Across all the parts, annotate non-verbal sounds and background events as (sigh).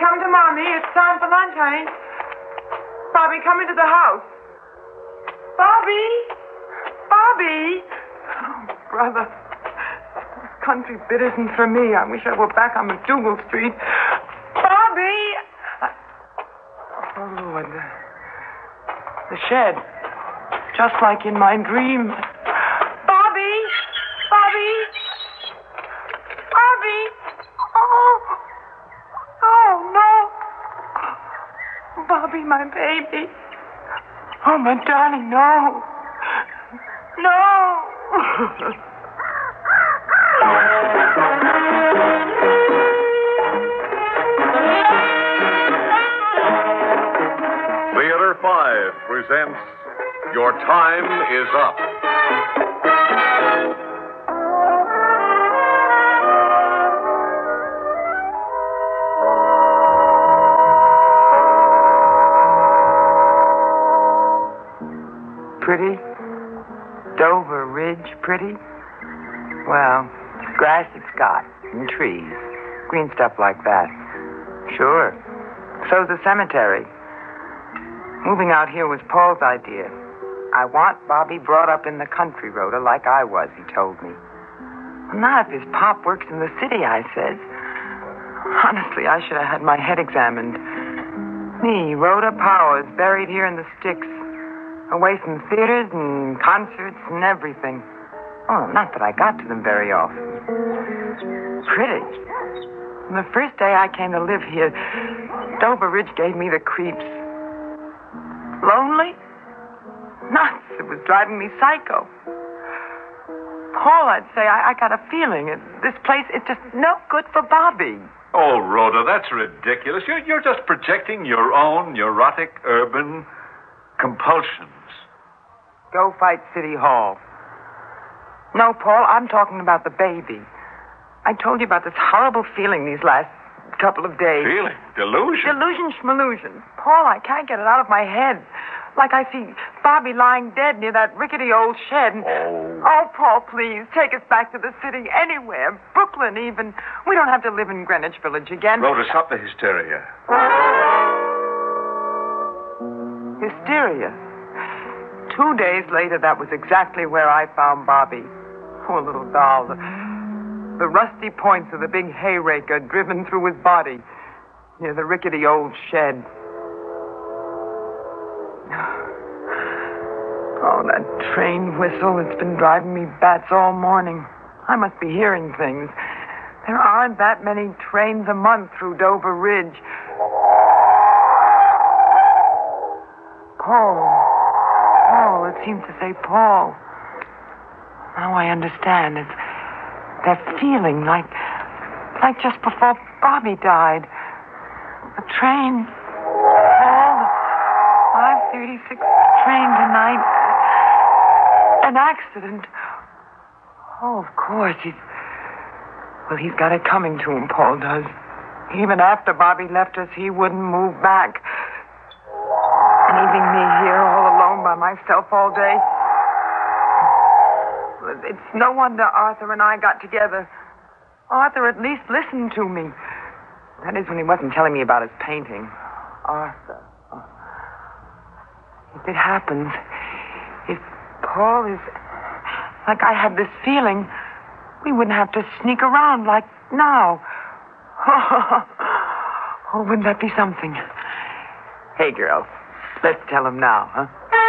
come to Mommy. It's time for lunch, honey. Bobby, come into the house. Bobby! Bobby! Oh, brother. This country bit isn't for me. I wish I were back on MacDougal Street. Bobby! Oh, Lord. The shed. Just like in my dream. My baby. Oh, my darling, no. No. Theater 5 presents Your Time is Up. Pretty? Dover Ridge pretty? Well, grass it's got, and trees, green stuff like that. Sure. So's the cemetery. Moving out here was Paul's idea. I want Bobby brought up in the country, Rhoda, like I was, he told me. Not if his pop works in the city, I says. Honestly, I should have had my head examined. Me, Rhoda Powers, buried here in the sticks. Away from theaters and concerts and everything. Oh, not that I got to them very often. Pretty. From the first day I came to live here, Dover Ridge gave me the creeps. Lonely? Nuts. It was driving me psycho. Paul, I'd say I, I got a feeling. It, this place is just no good for Bobby. Oh, Rhoda, that's ridiculous. You're, you're just projecting your own neurotic urban compulsions. Go fight City Hall. No, Paul, I'm talking about the baby. I told you about this horrible feeling these last couple of days. Feeling? Delusion? Delusion schmallusion. Paul, I can't get it out of my head. Like I see Bobby lying dead near that rickety old shed. And... Oh. oh, Paul, please, take us back to the city, anywhere. Brooklyn, even. We don't have to live in Greenwich Village again. Rhoda, stop the hysteria. Hysteria. Two days later, that was exactly where I found Bobby. Poor little doll. The, the rusty points of the big hay rake are driven through his body near the rickety old shed. (sighs) Oh, that train whistle. It's been driving me bats all morning. I must be hearing things. There aren't that many trains a month through Dover Ridge. Paul. Paul. It seems to say Paul. Now I understand. It's that feeling like like just before Bobby died. The train. Paul, the 536 train tonight. An accident. Oh, of course. He's. Well, he's got it coming to him, Paul does. Even after Bobby left us, he wouldn't move back. Leaving me here by myself all day. It's no wonder Arthur and I got together. Arthur at least listened to me. That is when he wasn't telling me about his painting. Arthur. If it happens, if Paul is like I had this feeling, we wouldn't have to sneak around like now. (laughs) Oh, wouldn't that be something? Hey, girl, let's tell him now, huh?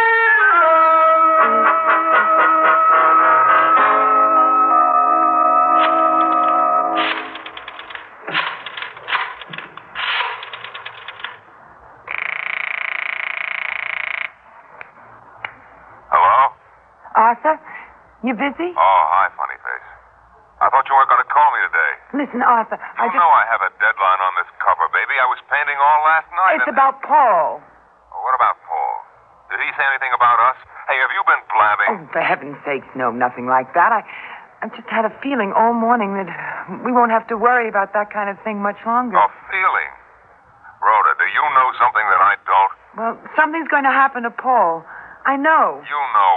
Arthur, you busy? Oh, hi, funny face. I thought you weren't going to call me today. Listen, Arthur, I You just. know I have a deadline on this cover, baby. I was painting all last night. It's about Paul. Oh, what about Paul? Did he say anything about us? Hey, have you been blabbing? Oh, for heaven's sakes, no, nothing like that. I, I just had a feeling all morning that we won't have to worry about that kind of thing much longer. A feeling. Rhoda, do you know something that I don't? Well, something's going to happen to Paul. I know. You know?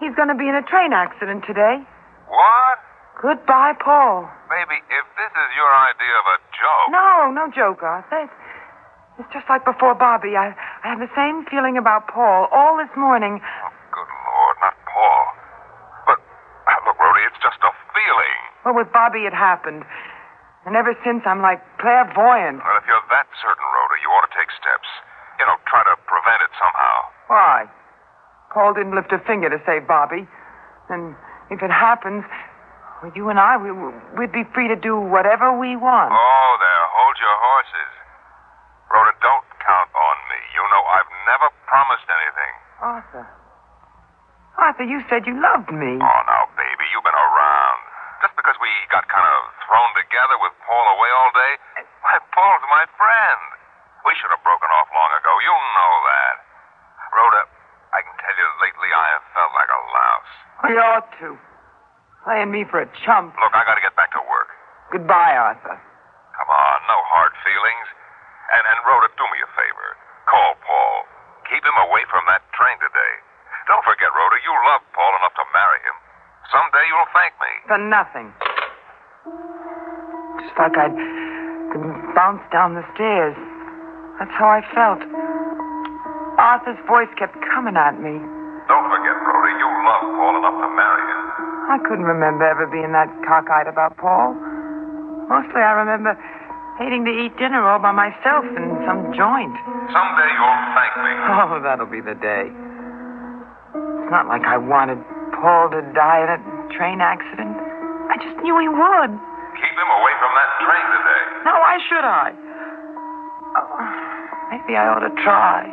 He's going to be in a train accident today. What? Goodbye, Paul. Baby, if this is your idea of a joke. No, No, joke, Arthur. It's, it's just like before Bobby. I, I had the same feeling about Paul all this morning. Oh, good Lord, not Paul. But, uh, look, Rhoda, it's just a feeling. Well, with Bobby, it happened. And ever since, I'm like clairvoyant. Well, if you're that certain, Rhoda, you ought to take steps. You know, try to prevent it somehow. Why? Paul didn't lift a finger to save Bobby. And if it happens, well, you and I, we, we'd be free to do whatever we want. Oh, there, hold your horses. Rhoda, don't count on me. You know I've never promised anything. Arthur. Arthur, you said you loved me. Oh, now, baby, you've been around. Just because we got kind of thrown together with Paul away all day, why, Paul's my friend. We should have broken off long ago. You know that. Rhoda, I can tell you lately I have felt like a louse. You ought to. Playing me for a chump. Look, I gotta get back to work. Goodbye, Arthur. Come on, no hard feelings. And, and Rhoda, do me a favor. Call Paul. Keep him away from that train today. Don't forget, Rhoda, you love Paul enough to marry him. Someday you'll thank me. For nothing. Just like I'd bounce down the stairs. That's how I felt. Arthur's voice kept coming at me. Don't forget, Paul enough to marry him. I couldn't remember ever being that cockeyed about Paul. Mostly I remember hating to eat dinner all by myself in some joint. Someday you'll thank me. Oh, that'll be the day. It's not like I wanted Paul to die in a train accident. I just knew he would. Keep him away from that train today. Now, why should I? Oh, maybe I ought to try.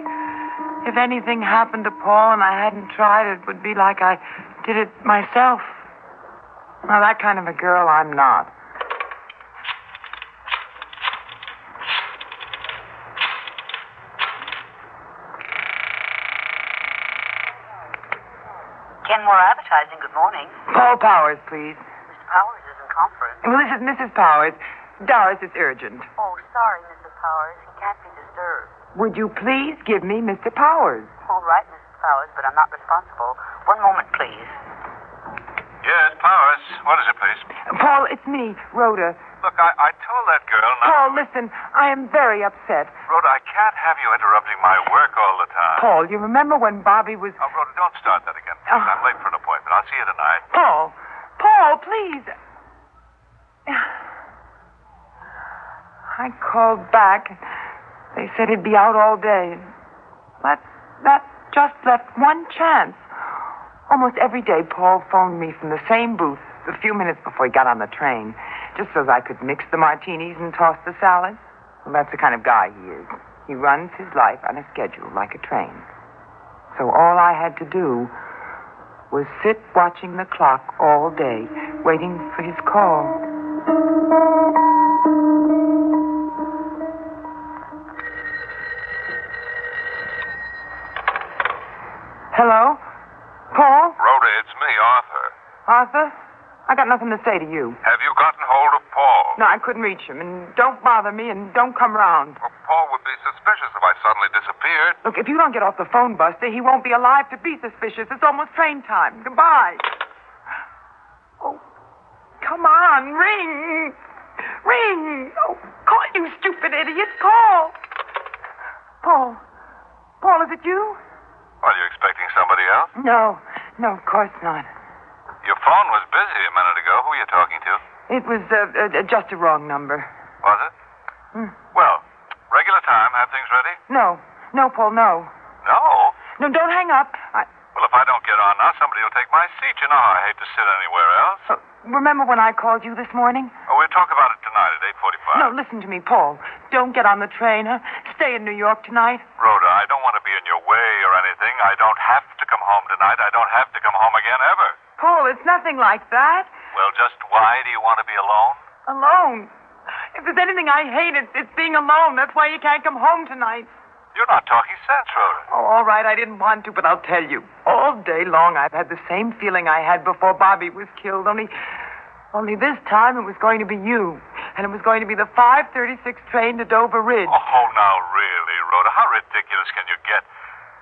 If anything happened to Paul and I hadn't tried, it would be like I did it myself. Now, that kind of a girl I'm not. Kenmore Advertising, good morning. Paul Powers, please. Mr. Powers is in conference. Well, this is Mrs. Powers. Doris, it's urgent. Oh, sorry, Mrs. Powers. He can't be disturbed. Would you please give me Mr. Powers? All right, Mrs. Powers, but I'm not responsible. One moment, please. Yes, Powers. What is it, please? Paul, it's me, Rhoda. Look, I, I told that girl not. Paul, listen, I am very upset. Rhoda, I can't have you interrupting my work all the time. Paul, you remember when Bobby was. Oh, Rhoda, don't start that again. Oh. I'm late for an appointment. I'll see you tonight. Paul, Paul, please. (sighs) I called back. They said he'd be out all day. That that just left one chance. Almost every day, Paul phoned me from the same booth a few minutes before he got on the train, just so I could mix the martinis and toss the salad. Well, that's the kind of guy he is. He runs his life on a schedule like a train. So all I had to do was sit watching the clock all day, waiting for his call. Arthur. I got nothing to say to you. Have you gotten hold of Paul? No, I couldn't reach him. And don't bother me and don't come round. Well, Paul would be suspicious if I suddenly disappeared. Look, if you don't get off the phone, Buster, he won't be alive to be suspicious. It's almost train time. Goodbye. Oh, come on, ring. Ring. Oh, call, you stupid idiot. Call. Paul. Paul, is it you? Are you expecting somebody else? No. No, of course not. Your phone was busy a minute ago. Who are you talking to? It was uh, uh, just a wrong number. Was it? Hmm. Well, regular time. Have things ready? No. No, Paul, no. No. No, don't hang up. I, Well, if I don't get on now, somebody will take my seat. You know how I hate to sit anywhere else. uh, remember when I called you this morning? Oh, we'll talk about it tonight at 8.45. No, listen to me, Paul. Don't get on the train. Huh? Stay in New York tonight. Rhoda, I don't want to be in your way or anything. I don't have to come home tonight. I don't have to come home again ever. Paul, it's nothing like that. Well, just why do you want to be alone? Alone. If there's anything I hate, it's, it's being alone. That's why you can't come home tonight. You're not talking sense, Rhoda. Oh, all right. I didn't want to, but I'll tell you. All day long, I've had the same feeling I had before Bobby was killed. Only, only this time it was going to be you, and it was going to be the 5:36 train to Dover Ridge. Oh, now really, Rhoda, how ridiculous can you get?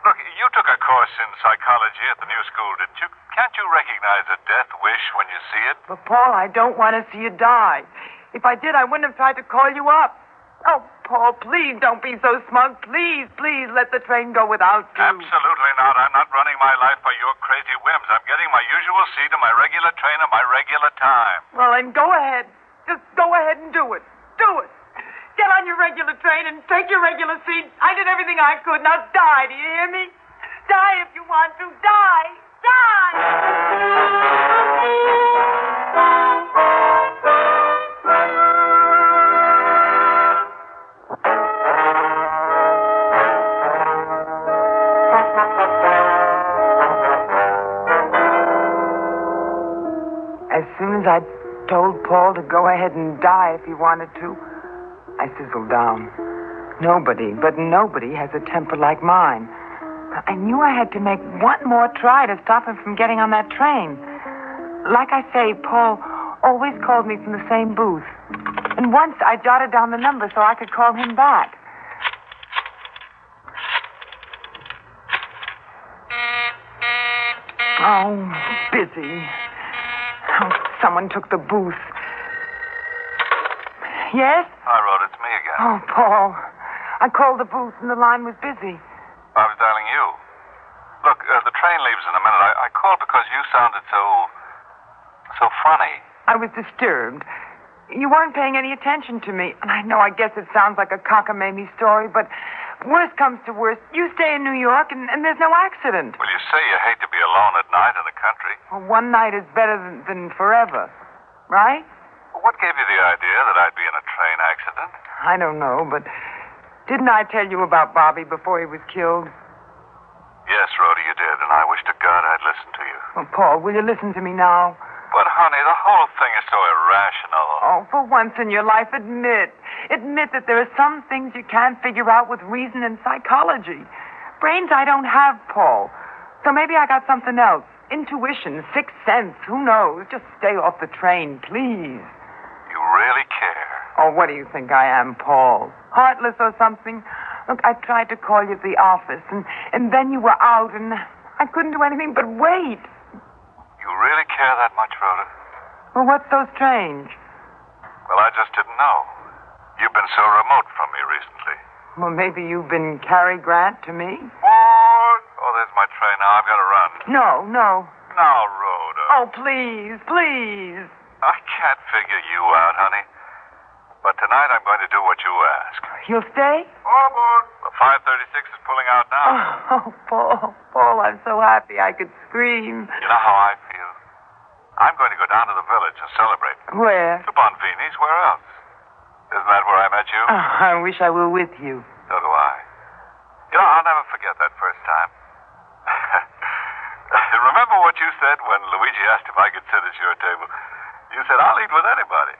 Look, you took a course in psychology at the new school, didn't you? Can't you recognize a death wish when you see it? But Paul, I don't want to see you die. If I did, I wouldn't have tried to call you up. Oh, Paul, please don't be so smug. Please, please let the train go without you. Absolutely not. I'm not running my life by your crazy whims. I'm getting my usual seat in my regular train at my regular time. Well, then go ahead. Just go ahead and do it. Do it. Get on your regular train and take your regular seat. I did everything I could. Now die, do you hear me? Die if you want to. Die. Die! As soon as I told Paul to go ahead and die if he wanted to, I sizzled down. Nobody, but nobody has a temper like mine. I knew I had to make one more try to stop him from getting on that train. Like I say, Paul always called me from the same booth. And once I jotted down the number so I could call him back. Oh, busy. Oh, someone took the booth. Yes? Hi, Rhoda. It's me again. Oh, Paul. I called the booth and the line was busy. I was dialing you. Look, uh, the train leaves in a minute. I, I called because you sounded so. so funny. I was disturbed. You weren't paying any attention to me. And I know, I guess it sounds like a cockamamie story, but worst comes to worst, you stay in New York and, and there's no accident. Well, you say you hate to be alone at night in the country. Well, one night is better than, than forever, right? Well, what gave you the idea that I'd be in a train accident? I don't know, but didn't I tell you about Bobby before he was killed? Yes, Rhoda, you did, and I wish to God I'd listened to you. Well, Paul, will you listen to me now? But, honey, the whole thing is so irrational. Oh, for once in your life, admit. Admit that there are some things you can't figure out with reason and psychology. Brains I don't have, Paul. So maybe I got something else. Intuition, sixth sense, who knows? Just stay off the train, please. You really care. Oh, what do you think I am, Paul? Heartless or something? Look, I tried to call you at the office, and, and then you were out, and I couldn't do anything but wait. You really care that much, Rhoda? Well, what's so strange? Well, I just didn't know. You've been so remote from me recently. Well, maybe you've been Cary Grant to me? What? Oh, there's my train now. I've got to run. No, no. Now, Rhoda. Oh, please, please. I can't figure you out, honey. But tonight I'm going to do what you ask. You'll stay? Oh, Forward. The 536 is pulling out now. Oh, oh, Paul, Paul, I'm so happy I could scream. You know how I feel? I'm going to go down to the village and celebrate. Where? To Bonvini's. Where else? Isn't that where I met you? Oh, I wish I were with you. So do I. You know, I'll never forget that first time. (laughs) Remember what you said when Luigi asked if I could sit at your table? You said, I'll eat with anybody.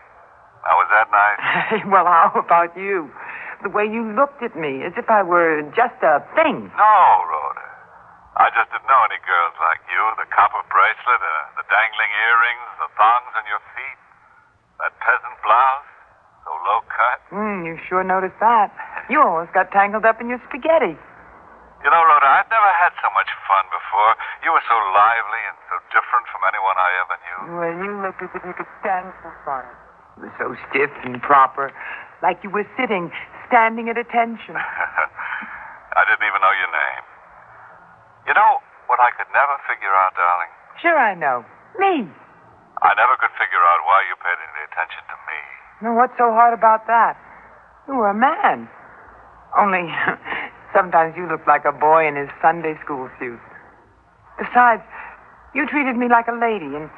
Now, was that nice? (laughs) well, how about you? The way you looked at me, as if I were just a thing. No, Rhoda. I just didn't know any girls like you. The copper bracelet, uh, the dangling earrings, the thongs on your feet, that peasant blouse, so low cut. Hmm, you sure noticed that. You almost got tangled up in your spaghetti. You know, Rhoda, I've never had so much fun before. You were so lively and so different from anyone I ever knew. Well, you looked as if you could stand for fun. You were so stiff and proper, like you were sitting, standing at attention. (laughs) I didn't even know your name. You know what I could never figure out, darling? Sure, I know. Me. I never could figure out why you paid any attention to me. Now, what's so hard about that? You were a man. Only, (laughs) sometimes you looked like a boy in his Sunday school suit. Besides, you treated me like a lady, and,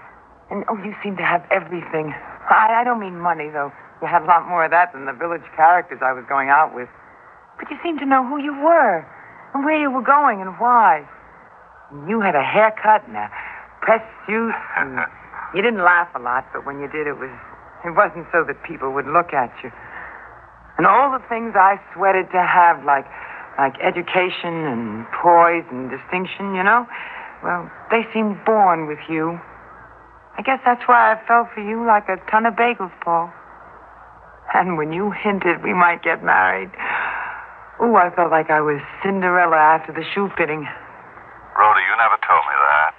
and oh, you seemed to have everything. I, I don't mean money, though. You had a lot more of that than the village characters I was going out with. But you seemed to know who you were, and where you were going, and why. You had a haircut and a pressed suit, and (laughs) you didn't laugh a lot, but when you did, it was it wasn't so that people would look at you. And all the things I sweated to have, like like education and poise and distinction, you know, well, they seemed born with you. I guess that's why I fell for you like a ton of bagels, Paul. And when you hinted we might get married, ooh, I felt like I was Cinderella after the shoe fitting. Rhoda, you never told me that.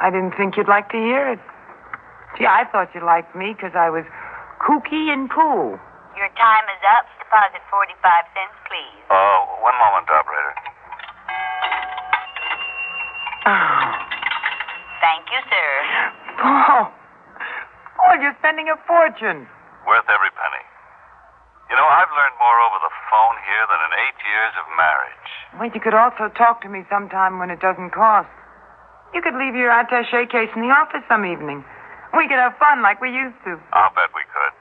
I didn't think you'd like to hear it. Gee, I thought you liked me because I was kooky and cool. Your time is up. deposit 45 cents, please. Uh, one moment, operator. Oh, Thank you, sir. You're spending a fortune. Worth every penny. You know, I've learned more over the phone here than in eight years of marriage. Wait, you could also talk to me sometime when it doesn't cost. You could leave your attache case in the office some evening. We could have fun like we used to. I'll bet we could.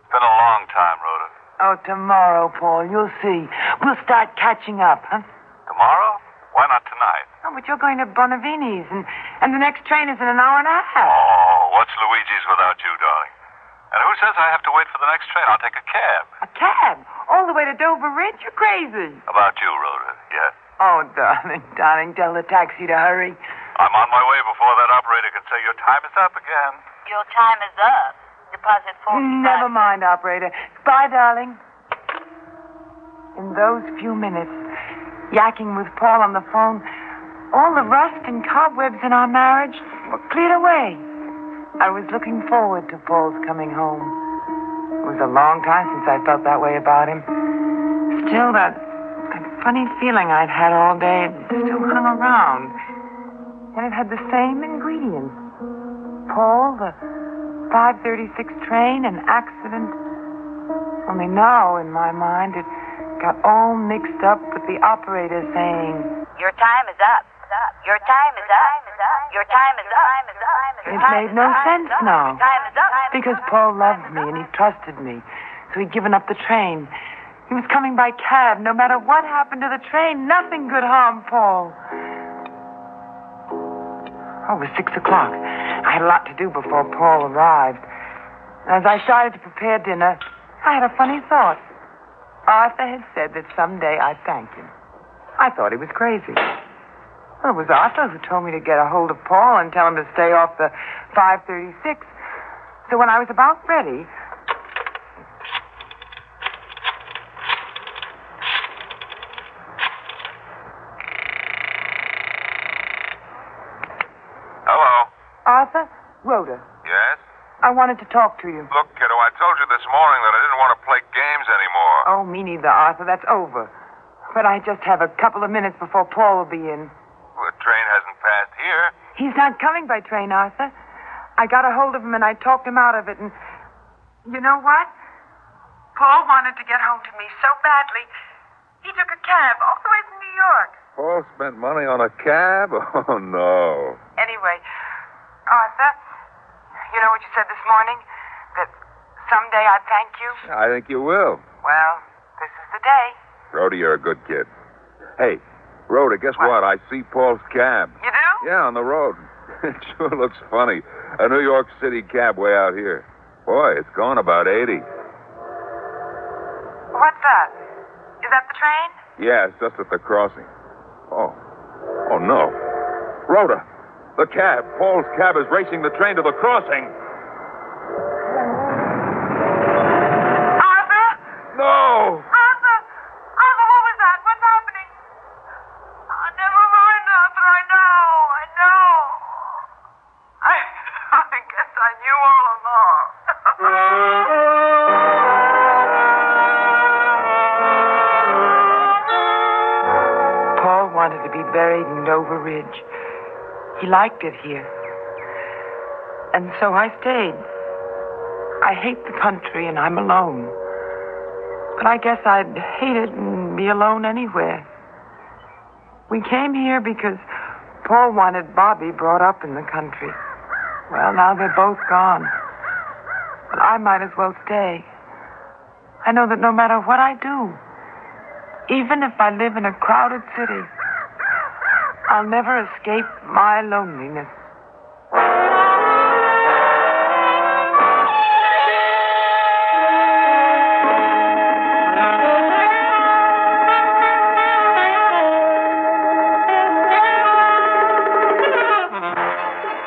It's been a long time, Rhoda. Oh, tomorrow, Paul. You'll see. We'll start catching up, huh? Tomorrow? Why not tonight? Oh, but you're going to Bonavini's, and, and the next train is in an hour and a half. Oh, what's Luigi's without you, darling? And who says I have to wait for the next train? I'll take a cab. A cab? All the way to Dover Ridge? You're crazy. About you, Rhoda. Yes. Oh, darling, darling, tell the taxi to hurry. I'm on my way before that operator can say your time is up again. Your time is up. Deposit 45 Never mind, operator. Bye, darling. In those few minutes, yakking with Paul on the phone, all the rust and cobwebs in our marriage were cleared away. I was looking forward to Paul's coming home. It was a long time since I felt that way about him. Still, that, that funny feeling I'd had all day still hung around. And it had the same ingredients. Paul, the 536 train, an accident. Only now, in my mind, it got all mixed up with the operator saying, Your time is up. Your time is up. Your time is up. Your It made no sense now. Up. Because Paul loved me and he trusted me. So he'd given up the train. He was coming by cab. No matter what happened to the train, nothing could harm Paul. Oh, it was six o'clock. I had a lot to do before Paul arrived. As I started to prepare dinner, I had a funny thought. Arthur had said that someday I'd thank him. I thought he was crazy. Well, it was Arthur who told me to get a hold of Paul and tell him to stay off the 536. So when I was about ready, Hello. Arthur, Rhoda, Yes? I wanted to talk to you. Look, kiddo, I told you this morning that I didn't want to play games anymore. Oh, me neither, Arthur. That's over. But I just have a couple of minutes before Paul will be in. Well, the train hasn't passed here. He's not coming by train, Arthur. I got a hold of him and I talked him out of it, and you know what? Paul wanted to get home to me so badly, he took a cab all the way from New York. Paul spent money on a cab? (laughs) Oh, no. Anyway, Arthur, you know what you said this morning? That someday I'd thank you? I think you will. Well, this is the day. Rhoda, you're a good kid. Hey, Rhoda, guess what? I see Paul's cab. You do? Yeah, on the road. (laughs) It sure looks funny. A New York City cab way out here. Boy, it's going about 80. What's that? Is that the train? Yeah, it's just at the crossing. Oh. Oh, no. Rhoda, the cab. Paul's cab is racing the train to the crossing. Arthur? No! He liked it here. And so I stayed. I hate the country and I'm alone. But I guess I'd hate it and be alone anywhere. We came here because Paul wanted Bobby brought up in the country. Well, now they're both gone. But I might as well stay. I know that no matter what I do, even if I live in a crowded city, I'll never escape my loneliness.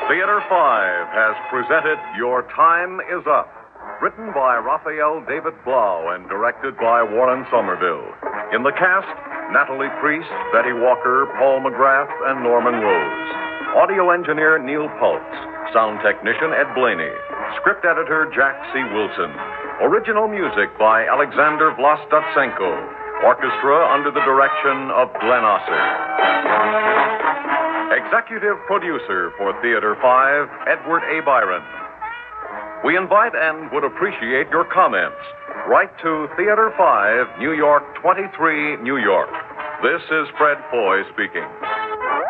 Theater 5 has presented Your Time Is Up, written by Raphael David Blau and directed by Warren Somerville. In the cast, Natalie Priest, Betty Walker, Paul McGrath, and Norman Rose. Audio engineer Neil Pultz. Sound technician Ed Blaney. Script editor Jack C. Wilson. Original music by Alexander Vlastotsenko. Orchestra under the direction of Glenn Osser. Executive producer for Theater 5, Edward A. Byron. We invite and would appreciate your comments. Write to Theater 5, New York 23, New York. This is Fred Foy speaking.